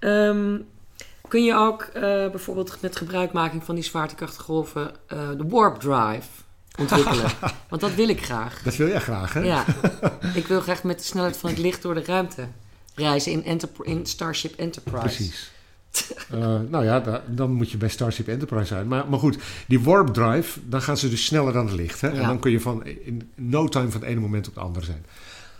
Ja. Ehm, kun je ook eh, bijvoorbeeld met gebruikmaking van die zwaartekrachtgolven eh, de warp drive ontwikkelen? Want dat wil ik graag. Dat wil jij graag, hè? Ja, ik wil graag met de snelheid van het licht door de ruimte reizen in, Enterp- in Starship Enterprise. Precies. Eh, nou ja, da- dan moet je bij Starship Enterprise zijn. Maar, maar goed, die warp drive, dan gaan ze dus sneller dan het licht. Hè? En dan kun je van in no time van het ene moment op het andere zijn.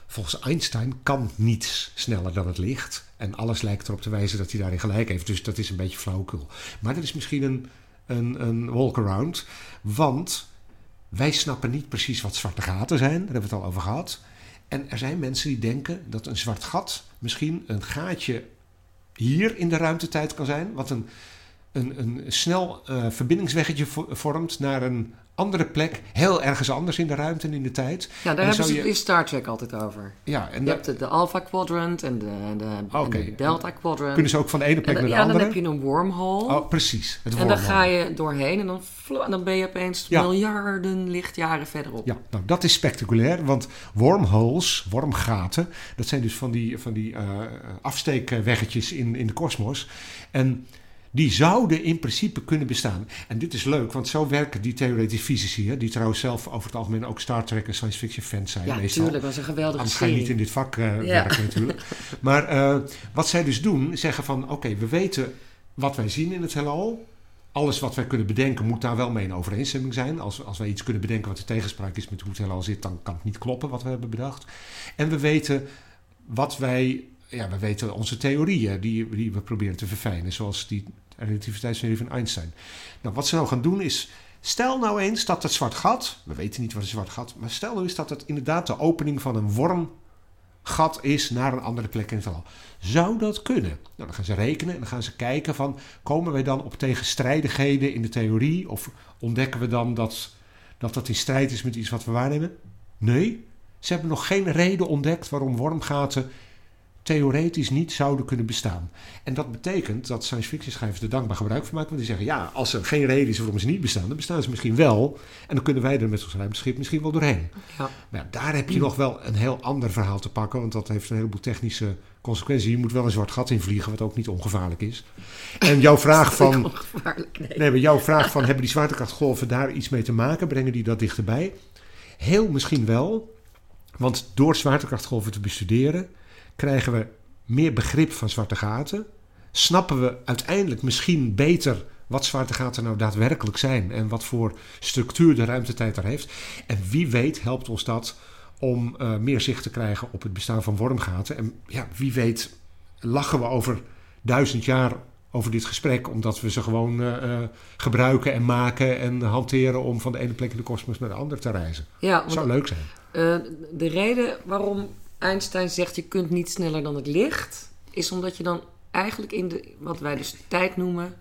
Volgens Einstein kan niets sneller dan het licht. En alles lijkt erop te wijzen dat hij daarin gelijk heeft. Dus dat is een beetje flauwekul. Maar dat is misschien een, een, een walk-around. Want wij snappen niet precies wat zwarte gaten zijn. Daar hebben we het al over gehad. En er zijn mensen die denken dat een zwart gat misschien een gaatje hier in de ruimtetijd kan zijn. Wat een, een, een snel eh, verbindingsweggetje vo- vormt naar een andere plek. Heel ergens anders in de ruimte en in de tijd. Ja, daar En hebben ze je- in Star Trek altijd over. Ja, en Je hebt de, de Alpha Quadrant en de, de, en de Delta Quadrant. kunnen ze ook van de ene en plek naar de ja, dan andere. heb je een wormhole. Oh, precies. Het en dan wormhole. ga je doorheen en dan, dan ben je opeens Ja. miljarden lichtjaren verderop. Ja, nou dat is spectaculair, want wormholes, wormgaten, dat zijn dus van die, van die eh, afsteekweggetjes in, in de kosmos. En die zouden in principe kunnen bestaan. En dit is leuk, want zo werken die theoretische fysici, hè, die trouwens zelf over het algemeen ook Star Trek en science fiction fans zijn. Ja, meestal. natuurlijk. Dat was een geweldige Anders ga je niet serie. in dit vak eh, Ja. werken natuurlijk. Maar eh, wat zij dus doen, zeggen van oké, we weten wat wij zien in het heelal. Alles wat wij kunnen bedenken moet daar wel mee in overeenstemming zijn. Als, als wij iets kunnen bedenken wat in tegenspraak is met hoe het heelal zit, dan kan het niet kloppen wat we hebben bedacht. En we weten wat wij, ja, we weten onze theorieën die, die we proberen te verfijnen, zoals die relativiteitstheorie van Einstein. Nou, wat ze nou gaan doen is Stel nou eens dat het zwart gat, we weten niet wat een zwart gat, maar stel nou eens dat het inderdaad de opening van een wormgat is naar een andere plek in het heelal. Zou dat kunnen? Nou, dan gaan ze rekenen en dan gaan ze kijken van, komen wij dan op tegenstrijdigheden in de theorie? Of ontdekken we dan dat dat, dat in strijd is met iets wat we waarnemen? Nee, ze hebben nog geen reden ontdekt waarom wormgaten theoretisch niet zouden kunnen bestaan. En dat betekent dat science fiction schrijvers er dankbaar gebruik van maken. Want die zeggen, ja, als er geen reden is waarom ze niet bestaan, dan bestaan ze misschien wel. En dan kunnen wij er met ons ruimteschip misschien wel doorheen. Ja. Maar daar heb je nog wel een heel ander verhaal te pakken. Want dat heeft een heleboel technische consequenties. Je moet wel een zwart gat invliegen, wat ook niet ongevaarlijk is. En jouw vraag van... nee. nee, maar jouw vraag van, hebben die zwaartekrachtgolven daar iets mee te maken? Brengen die dat dichterbij? Heel misschien wel. Want door zwaartekrachtgolven te bestuderen krijgen we meer begrip van zwarte gaten. Snappen we uiteindelijk misschien beter wat zwarte gaten nou daadwerkelijk zijn en wat voor structuur de ruimtetijd daar heeft. En wie weet helpt ons dat om uh, meer zicht te krijgen op het bestaan van wormgaten. En ja, wie weet lachen we over duizend jaar over dit gesprek, omdat we ze gewoon uh, uh, gebruiken en maken en hanteren om van de ene plek in de kosmos naar de andere te reizen. Ja, zou leuk zijn. de reden waarom Einstein zegt je kunt niet sneller dan het licht, is omdat je dan eigenlijk in de, wat wij dus tijd noemen,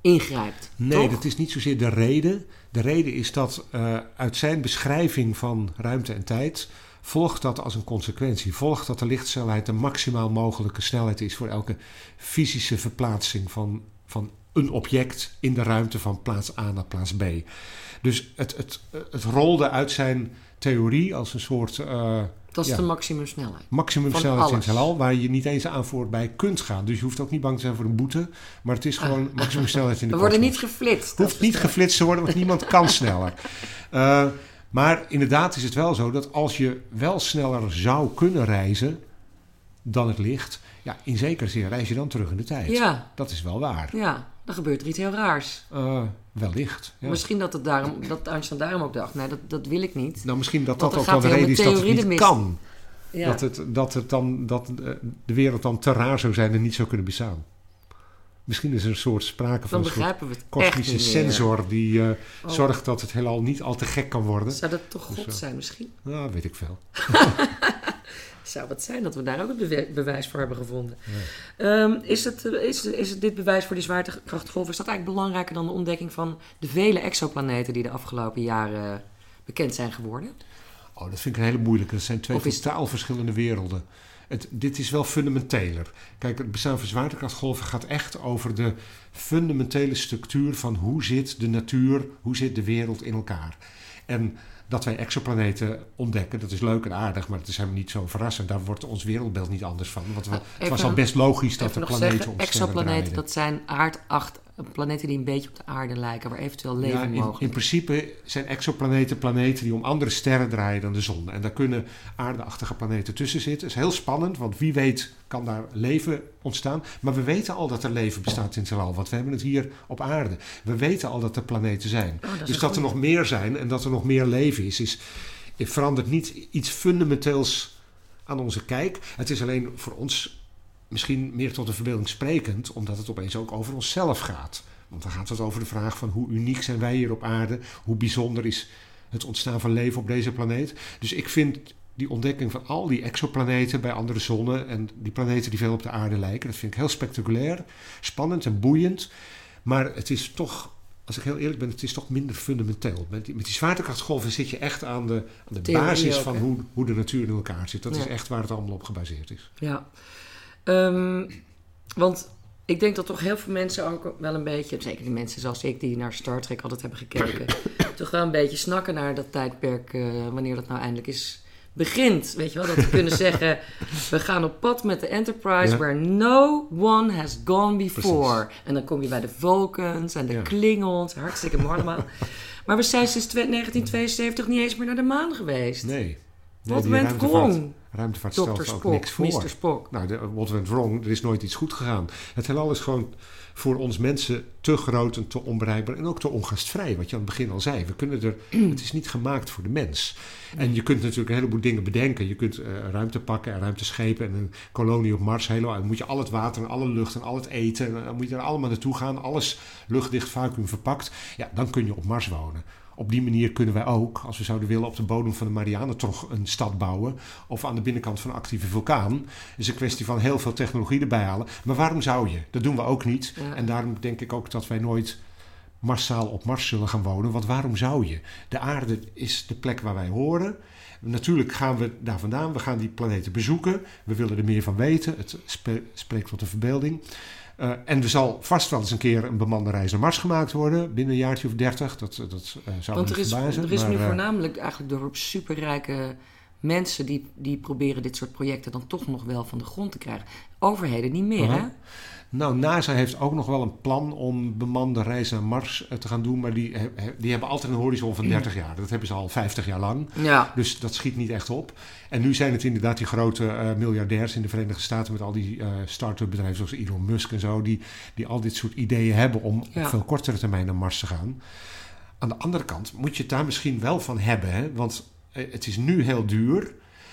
ingrijpt. Nee, dat is niet zozeer de reden. De reden is dat uh, uit zijn beschrijving van ruimte en tijd volgt dat als een consequentie. Volgt dat de lichtsnelheid de maximaal mogelijke snelheid is voor elke fysische verplaatsing van, van een object in de ruimte van plaats A naar plaats B. Dus het, het, het rolde uit zijn theorie als een soort. Uh, dat is de maximumsnelheid. Maximumsnelheid in het heelal, waar je niet eens aan voorbij kunt gaan. Dus je hoeft ook niet bang te zijn voor een boete. Maar het is gewoon ah. maximumsnelheid in de We worden niet geflitst. Hoeft niet geflitst te worden, want niemand kan sneller. Uh, maar inderdaad is het wel zo dat als je wel sneller zou kunnen reizen dan het licht, ja, in zekere zin reis je dan terug in de tijd. Ja. Dat is wel waar. Ja, dan gebeurt er iets heel raars. Uh, wellicht. Ja. Misschien dat, het daarom, dat Einstein daarom ook dacht, nee, dat, dat wil ik niet. Nou, misschien dat dat ook wel de reden is dat het niet kan. Ja. Dat, het, dat, het dan, dat de wereld dan te raar zou zijn en niet zou kunnen bestaan. Misschien is er een soort sprake van een soort kosmische sensor die uh, oh. zorgt dat het heelal niet al te gek kan worden. Zou dat toch dus, God zijn misschien? Nou, weet ik veel. Zou het zijn dat we daar ook het bewijs voor hebben gevonden? Um, is, het, is, is het dit bewijs voor die zwaartekrachtgolf... is dat eigenlijk belangrijker dan de ontdekking van de vele exoplaneten... die de afgelopen jaren bekend zijn geworden? Oh, dat vind ik een hele moeilijke. Dat zijn twee totaal verschillende werelden. Het, dit is wel fundamenteler. Kijk, het bestaan van zwaartekrachtgolven gaat echt over de fundamentele structuur van hoe zit de natuur, hoe zit de wereld in elkaar. En dat wij exoplaneten ontdekken. Dat is leuk en aardig, maar het is helemaal niet zo verrassend. Daar wordt ons wereldbeeld niet anders van. Want we, het was al best logisch dat de planeten om Exoplaneten, dat zijn aardacht planeten die een beetje op de aarde lijken, waar eventueel leven ja, in, mogelijk In principe zijn exoplaneten planeten die om andere sterren draaien dan de zon. En daar kunnen aardeachtige planeten tussen zitten. Dat is heel spannend, want wie weet kan daar leven ontstaan. Maar we weten al dat er leven bestaat in het heelal, want we hebben het hier op aarde. We weten al dat er planeten zijn. Oh, dus dat er nog meer zijn en dat er nog meer leven is, is verandert niet iets fundamenteels aan onze kijk. Het is alleen voor ons misschien meer tot de verbeelding sprekend, omdat het opeens ook over onszelf gaat. Want dan gaat het over de vraag van hoe uniek zijn wij hier op aarde, hoe bijzonder is het ontstaan van leven op deze planeet. Dus ik vind die ontdekking van al die exoplaneten bij andere zonnen en die planeten die veel op de aarde lijken, dat vind ik heel spectaculair, spannend en boeiend. Maar het is toch, als ik heel eerlijk ben, het is toch minder fundamenteel. Met die, met die zwaartekrachtsgolven zit je echt aan de, aan de basis van hoe, hoe de natuur in elkaar zit. Dat is echt waar het allemaal op gebaseerd is. Ja. Um, want ik denk dat toch heel veel mensen ook wel een beetje, zeker die mensen zoals ik die naar Star Trek altijd hebben gekeken, toch wel een beetje snakken naar dat tijdperk, uh, wanneer dat nou eindelijk is begint. Weet je wel, dat we kunnen zeggen: we gaan op pad met de Enterprise where no one has gone before. En dan kom je bij de Vulcans en de ja. Klingons, hartstikke mooi allemaal. maar we zijn sinds 1972 niet eens meer naar de maan geweest. Nee. Nee, went ruimtevaart- wrong? Ruimtevaart Dr. stelt ook Spock, niks voor. Mr. Spock. Nou, de, what went wrong? Er is nooit iets goed gegaan. Het heelal is gewoon voor ons mensen te groot en te onbereikbaar en ook te ongastvrij. Wat je aan het begin al zei. We kunnen er, het is niet gemaakt voor de mens. En je kunt natuurlijk een heleboel dingen bedenken. Je kunt eh, ruimte pakken en ruimteschepen en een kolonie op Mars. Helemaal, dan moet je al het water en alle lucht en al het eten. En dan moet je er allemaal naartoe gaan. Alles luchtdicht vacuüm verpakt. Ja, dan kun je op Mars wonen. Op die manier kunnen wij ook, als we zouden willen, op de bodem van de Marianentrog een stad bouwen. Of aan de binnenkant van een actieve vulkaan. Het is een kwestie van heel veel technologie erbij halen. Maar waarom zou je? Dat doen we ook niet. Ja. En daarom denk ik ook dat wij nooit massaal op Mars zullen gaan wonen. Want waarom zou je? De aarde is de plek waar wij horen. Natuurlijk gaan we daar vandaan. We gaan die planeten bezoeken. We willen er meer van weten. Het spreekt tot de verbeelding. Eh, en er zal vast wel eens een keer een bemande reis naar Mars gemaakt worden. Binnen een jaartje of dertig. Dat, dat eh, zou Want er is, verbazen. er is maar, nu eh, voornamelijk eigenlijk door superrijke mensen die, die proberen dit soort projecten dan toch nog wel van de grond te krijgen. Overheden niet meer, hè? Nou, NASA heeft ook nog wel een plan om bemande reizen naar Mars eh, te gaan doen. Maar die, die hebben altijd een horizon van 30 jaar. Dat hebben ze al 50 jaar lang. Ja. Dus dat schiet niet echt op. En nu zijn het inderdaad die grote eh, miljardairs in de Verenigde Staten met al die eh start-up bedrijven zoals Elon Musk en zo, die, die al dit soort ideeën hebben om Ja. op veel kortere termijn naar Mars te gaan. Aan de andere kant moet je het daar misschien wel van hebben, hè? want het is nu heel duur,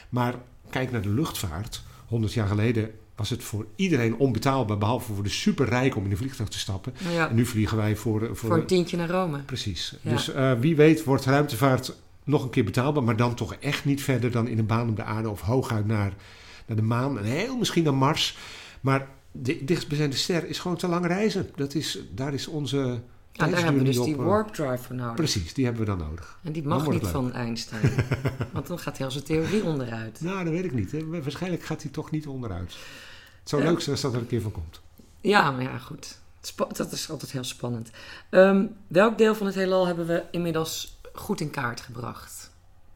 maar kijk naar de luchtvaart. 100 jaar geleden was het voor iedereen onbetaalbaar, behalve voor de superrijken om in een vliegtuig te stappen. ja. En nu vliegen wij voor, eh, voor, Voor een tientje naar Rome. Precies. Ja. Dus eh, wie weet wordt ruimtevaart nog een keer betaalbaar, maar dan toch echt niet verder dan in een baan om de aarde of hooguit naar, naar de maan en heel misschien naar Mars. Maar de dichtstbijzijnde ster is gewoon te lang reizen. Dat is, daar is onze Nou, daar hebben we dus die eh, warp drive voor nodig. Precies, die hebben we dan nodig. En die mag niet van Einstein. want dan gaat heel zijn theorie onderuit. Nou, dat weet ik niet. Hè. Waarschijnlijk gaat hij toch niet onderuit. Het zou leuk zijn als dat er een keer van komt. Ja, maar ja, goed. Dat is altijd heel spannend. Ehm, welk deel van het heelal hebben we inmiddels goed in kaart gebracht?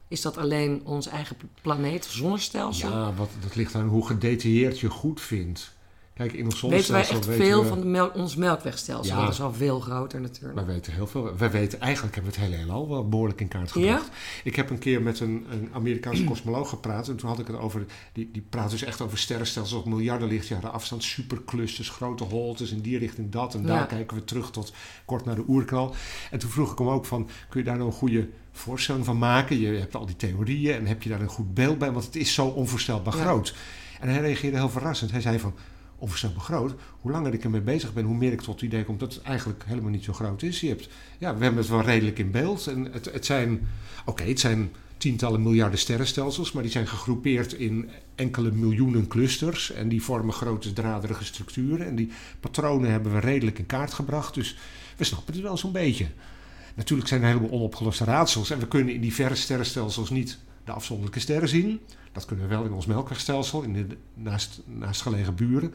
Is dat alleen ons eigen planeet, zonnestelsel? Ja, wat, dat ligt aan hoe gedetailleerd je goed vindt. Kijk, in ons weten wij zonnestelsel echt weten veel we- van ons melkwegstelsel? Ja. Dat is al veel groter natuurlijk. Wij weten heel veel. Wij weten, eigenlijk hebben we het hele heelal wel behoorlijk in kaart gebracht. Ik heb een keer met een, een Amerikaanse kosmoloog gepraat. En toen had ik het over. Die, die praat dus echt over sterrenstelsels op miljarden lichtjaren afstand. Superclusters, grote holtes in die richting dat. En daar Ja. kijken we terug tot kort na de oerknal. En toen vroeg ik hem ook van. Kun je daar nou een goede voorstelling van maken? Je hebt al die theorieën. En heb je daar een goed beeld bij? Want het is zo onvoorstelbaar groot. En hij reageerde heel verrassend. Hij zei van. Onvoorstelbaar groot. Hoe langer ik ermee bezig ben, hoe meer ik tot het idee kom dat het eigenlijk helemaal niet zo groot is. Je hebt ja, we hebben het wel redelijk in beeld. En het, het zijn, oké, het zijn tientallen miljarden sterrenstelsels, maar die zijn gegroepeerd in enkele miljoenen clusters. En die vormen grote draderige structuren. En die patronen hebben we redelijk in kaart gebracht. Dus we snappen het wel zo'n beetje. Natuurlijk zijn er een heleboel onopgeloste raadsels. En we kunnen in die verre sterrenstelsels niet de afzonderlijke sterren zien. Dat kunnen we wel in ons melkwegstelsel, in de naast, naastgelegen buren.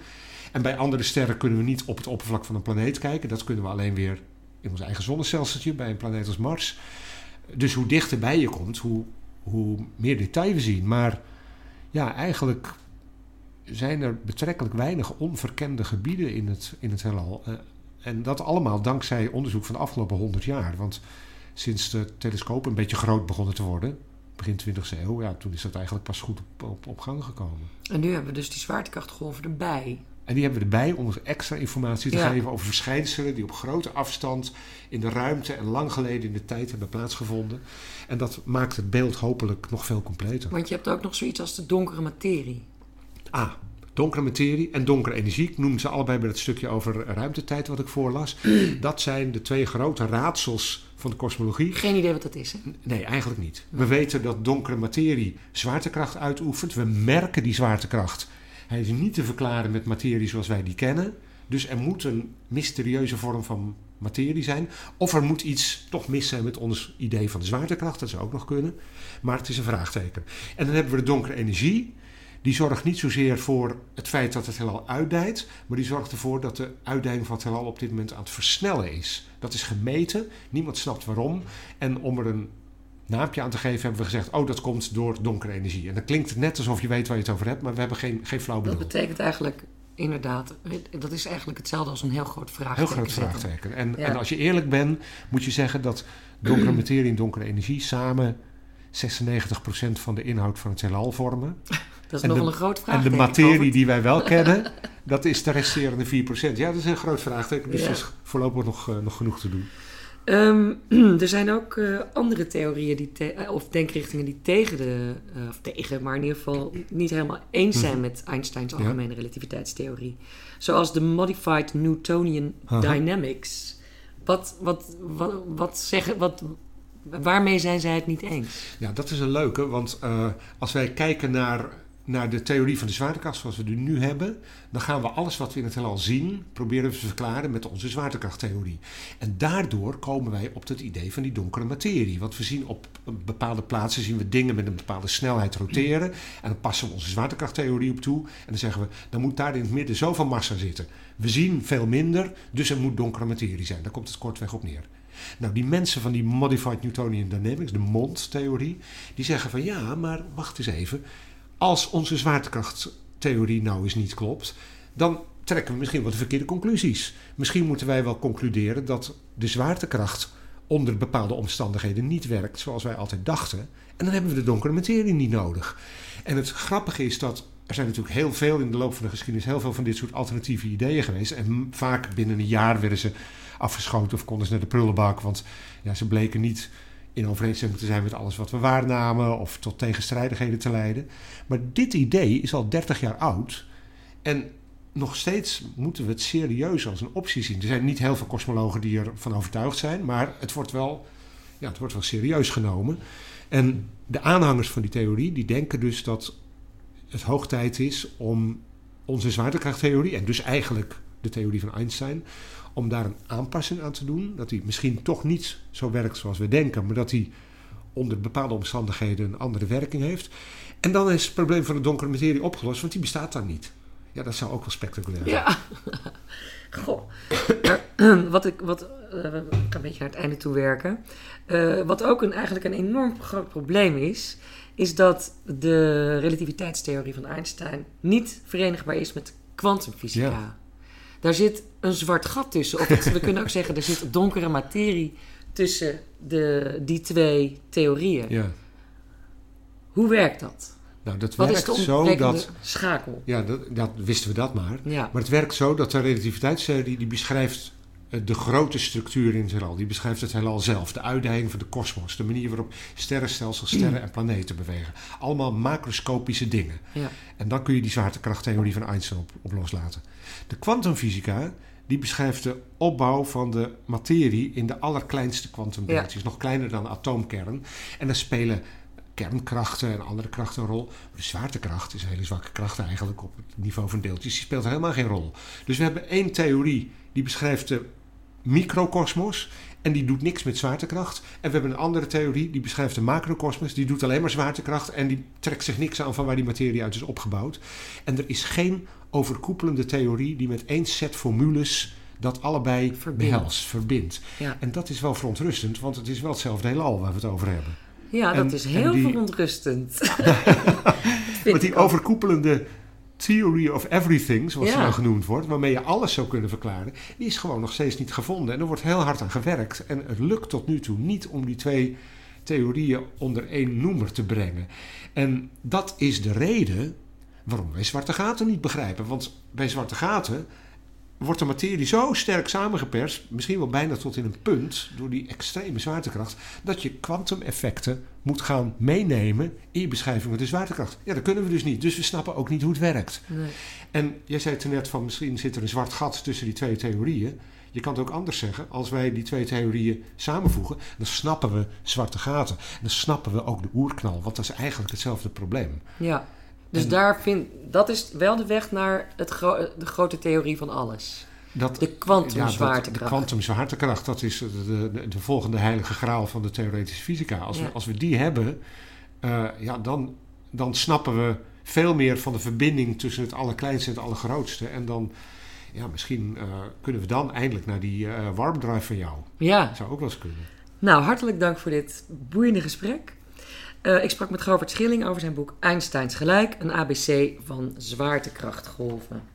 En bij andere sterren kunnen we niet op het oppervlak van een planeet kijken. Dat kunnen we alleen weer in ons eigen zonnestelseltje bij een planeet als Mars. Dus hoe dichter bij je komt, hoe, hoe meer detail we zien. Maar ja, eigenlijk zijn er betrekkelijk weinig onverkende gebieden in het, in het heelal. Eh, en dat allemaal dankzij onderzoek van de afgelopen 100 jaar. Want sinds de telescopen een beetje groot begonnen te worden, begin 20e eeuw, ja, toen is dat eigenlijk pas goed op, op, op gang gekomen. En nu hebben we dus die zwaartekrachtgolven erbij. En die hebben we erbij om extra informatie te Ja. geven over verschijnselen die op grote afstand in de ruimte en lang geleden in de tijd hebben plaatsgevonden. En dat maakt het beeld hopelijk nog veel completer. Want je hebt ook nog zoiets als de donkere materie. Ah, donkere materie en donkere energie. Ik noemde ze allebei bij het stukje over ruimtetijd wat ik voorlas. Dat zijn de twee grote raadsels van de kosmologie. Geen idee wat dat is, hè? Nee, eigenlijk niet. We weten dat donkere materie zwaartekracht uitoefent. We merken die zwaartekracht. Hij is niet te verklaren met materie zoals wij die kennen. Dus er moet een mysterieuze vorm van materie zijn. Of er moet iets toch mis zijn met ons idee van de zwaartekracht. Dat zou ook nog kunnen. Maar het is een vraagteken. En dan hebben we de donkere energie. Die zorgt niet zozeer voor het feit dat het heelal uitdijt. Maar die zorgt ervoor dat de uitdijing van het heelal op dit moment aan het versnellen is. Dat is gemeten. Niemand snapt waarom. En om er een naampje aan te geven hebben we gezegd... oh, dat komt door donkere energie. En dan klinkt het net alsof je weet waar je het over hebt... maar we hebben geen, geen flauw Dat bedoel. betekent eigenlijk, inderdaad, dat is eigenlijk hetzelfde als een heel groot Heel vraagteken. groot zetten. vraagteken. En, Ja. en als je eerlijk bent, moet je zeggen dat donkere materie en donkere energie samen 96% van de inhoud van het heelal vormen. Dat is En nog de- wel een groot vraag. En de materie die wij wel kennen, dat is de resterende 4%. Ja, dat is een groot vraagteken. Dus Ja. is voorlopig nog, eh, nog genoeg te doen. Ehm, er zijn ook eh, andere theorieën die te- eh, of denkrichtingen die tegen de, of tegen, maar in ieder geval niet helemaal eens zijn met Einsteins Mhm. Ja. algemene relativiteitstheorie. Zoals de Modified Newtonian Aha. Dynamics. Wat, wat, wat, wat zeggen, wat, waarmee zijn zij het niet eens? Ja, dat is een leuke, want als wij kijken naar, naar de theorie van de zwaartekracht zoals we die nu hebben, dan gaan we alles wat we in het heelal zien proberen te verklaren met onze zwaartekrachttheorie. En daardoor komen wij op het idee van die donkere materie. Want we zien op bepaalde plaatsen zien we dingen met een bepaalde snelheid roteren en dan passen we onze zwaartekrachttheorie op toe en dan zeggen we, dan moet daar in het midden zoveel massa zitten. We zien veel minder, dus er moet donkere materie zijn. Daar komt het kortweg op neer. Nou, die mensen van die Modified Newtonian Dynamics, de MOND-theorie, die zeggen van ja, maar wacht eens even. Als onze zwaartekrachttheorie nou eens niet klopt, dan trekken we misschien wat de verkeerde conclusies. Misschien moeten wij wel concluderen dat de zwaartekracht onder bepaalde omstandigheden niet werkt zoals wij altijd dachten. En dan hebben we de donkere materie niet nodig. En het grappige is dat er zijn natuurlijk heel veel in de loop van de geschiedenis, heel veel van dit soort alternatieve ideeën geweest. En vaak binnen een jaar werden ze afgeschoten of konden ze naar de prullenbak. Want ja, ze bleken niet in overeenstemming te zijn met alles wat we waarnamen of tot tegenstrijdigheden te leiden. Maar dit idee is al 30 jaar oud en nog steeds moeten we het serieus als een optie zien. Er zijn niet heel veel kosmologen die ervan overtuigd zijn, maar het wordt wel, ja, het wordt wel serieus genomen. En de aanhangers van die theorie die denken dus dat het hoog tijd is om onze zwaartekrachttheorie, en dus eigenlijk de theorie van Einstein, om daar een aanpassing aan te doen. Dat die misschien toch niet zo werkt zoals we denken, maar dat die onder bepaalde omstandigheden een andere werking heeft. En dan is het probleem van de donkere materie opgelost, want die bestaat dan niet. Ja, dat zou ook wel spectaculair zijn. Ja. Goh. Wat ik, wat, eh, ik ga een beetje naar het einde toe werken. Eh, wat ook een, eigenlijk een enorm groot probleem is, is dat de relativiteitstheorie van Einstein niet verenigbaar is met kwantumfysica. Ja. Daar zit een zwart gat tussen. Of we kunnen ook zeggen, er zit donkere materie tussen de, die twee theorieën. Ja. Hoe werkt dat? Nou, dat Wat is werkt de zo dat... schakel? Ja, dat, dat wisten we dat maar. Ja. Maar het werkt zo dat de relativiteitstheorie die beschrijft de grote structuur in het heelal. Die beschrijft het heelal zelf. De uitdaging van de kosmos. De manier waarop sterrenstelsels, sterren en planeten bewegen. Allemaal macroscopische dingen. Ja. En dan kun je die zwaartekrachttheorie van Einstein op, op loslaten. De kwantumfysica die beschrijft de opbouw van de materie in de allerkleinste kwantumdeeltjes. Nog kleiner dan de atoomkern. En daar spelen kernkrachten en andere krachten een rol. Maar de zwaartekracht is een hele zwakke kracht eigenlijk op het niveau van deeltjes. Die speelt helemaal geen rol. Dus we hebben één theorie die beschrijft de microkosmos. En die doet niks met zwaartekracht. En we hebben een andere theorie die beschrijft de macrokosmos. Die doet alleen maar zwaartekracht. En die trekt zich niks aan van waar die materie uit is opgebouwd. En er is geen overkoepelende theorie die met één set formules dat allebei Verbindt. behelst, verbindt. Ja. En dat is wel verontrustend, want het is wel hetzelfde heelal waar we het over hebben. Ja, En- dat is heel die- verontrustend. Want die overkoepelende theory of everything, zoals Ja. ze nou genoemd wordt, waarmee je alles zou kunnen verklaren, die is gewoon nog steeds niet gevonden. En er wordt heel hard aan gewerkt. En het lukt tot nu toe niet om die twee theorieën onder één noemer te brengen. En dat is de reden waarom wij zwarte gaten niet begrijpen. Want bij zwarte gaten wordt de materie zo sterk samengeperst, misschien wel bijna tot in een punt, door die extreme zwaartekracht, dat je kwantumeffecten moet gaan meenemen in je beschrijving van de zwaartekracht. Ja, dat kunnen we dus niet. Dus we snappen ook niet hoe het werkt. Nee. En jij zei toen net van misschien zit er een zwart gat tussen die twee theorieën. Je kan het ook anders zeggen. Als wij die twee theorieën samenvoegen, dan snappen we zwarte gaten. En dan snappen we ook de oerknal, want dat is eigenlijk hetzelfde probleem. Ja. Dus En- daar vind, dat is wel de weg naar het gro- de grote theorie van alles. Dat, De Ja, kwantumzwaartekracht. de kwantumzwaartekracht, dat is de, de, de volgende heilige graal van de theoretische fysica. Als, Ja. we, als we die hebben, eh, ja, dan, dan snappen we veel meer van de verbinding tussen het allerkleinste en het allergrootste. En dan, ja, misschien eh, kunnen we dan eindelijk naar die eh warp drive van jou. Ja. Dat zou ook wel eens kunnen. Nou, hartelijk dank voor dit boeiende gesprek. Eh, ik sprak met Govert Schilling over zijn boek Einsteins Gelijk, een ABC van zwaartekrachtgolven.